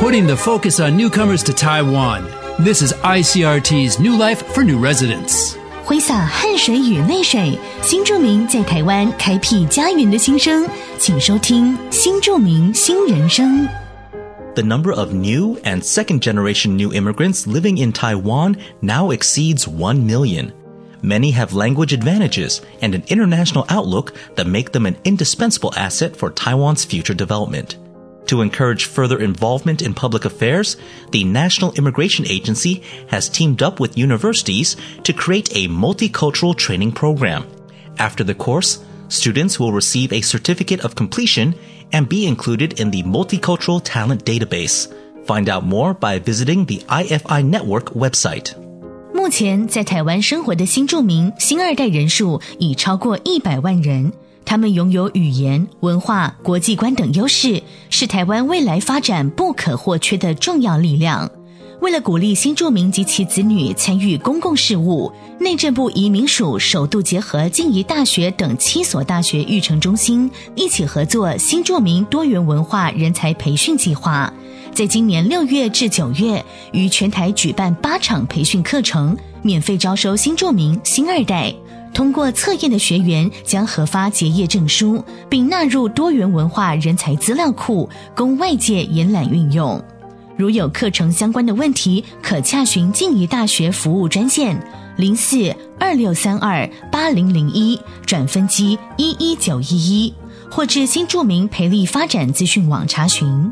putting the focus on newcomers to Taiwan. This is ICRT's New Life for New Residents. 挥洒汗水与泪水，新住民在台湾开辟家园的心声，请收听《新住民新人生》。The number of new and second generation new immigrants living in Taiwan now exceeds 1 million. Many have language advantages and an international outlook that make them an indispensable asset for Taiwan's future development. To encourage further involvement in public affairs, the National Immigration Agency has teamed up with universities to create a multicultural training program. After the course, students will receive a certificate of completion and be included in the Multicultural Talent Database. Find out more by visiting the IFI Network website. 目前在台湾生活的新住民新二代人数已超过一百万人， 他们拥有语言、文化、国际观等优势，是台湾未来发展不可或缺的重要力量。为了鼓励新住民及其子女参与公共事务，内政部移民署首度结合静宜大学等七所大学育成中心，一起合作新住民多元文化人才培训计划。在今年六月至九月，于全台举办八场培训课程，免费招收新住民、新二代。通过测验的学员将核发结业证书，并纳入多元文化人才资料库，供外界延揽运用。如有课程相关的问题，可洽询静宜大学服务专线零四二六三二八零零一转分机一一九一一，或至新著名培力发展资讯网查询。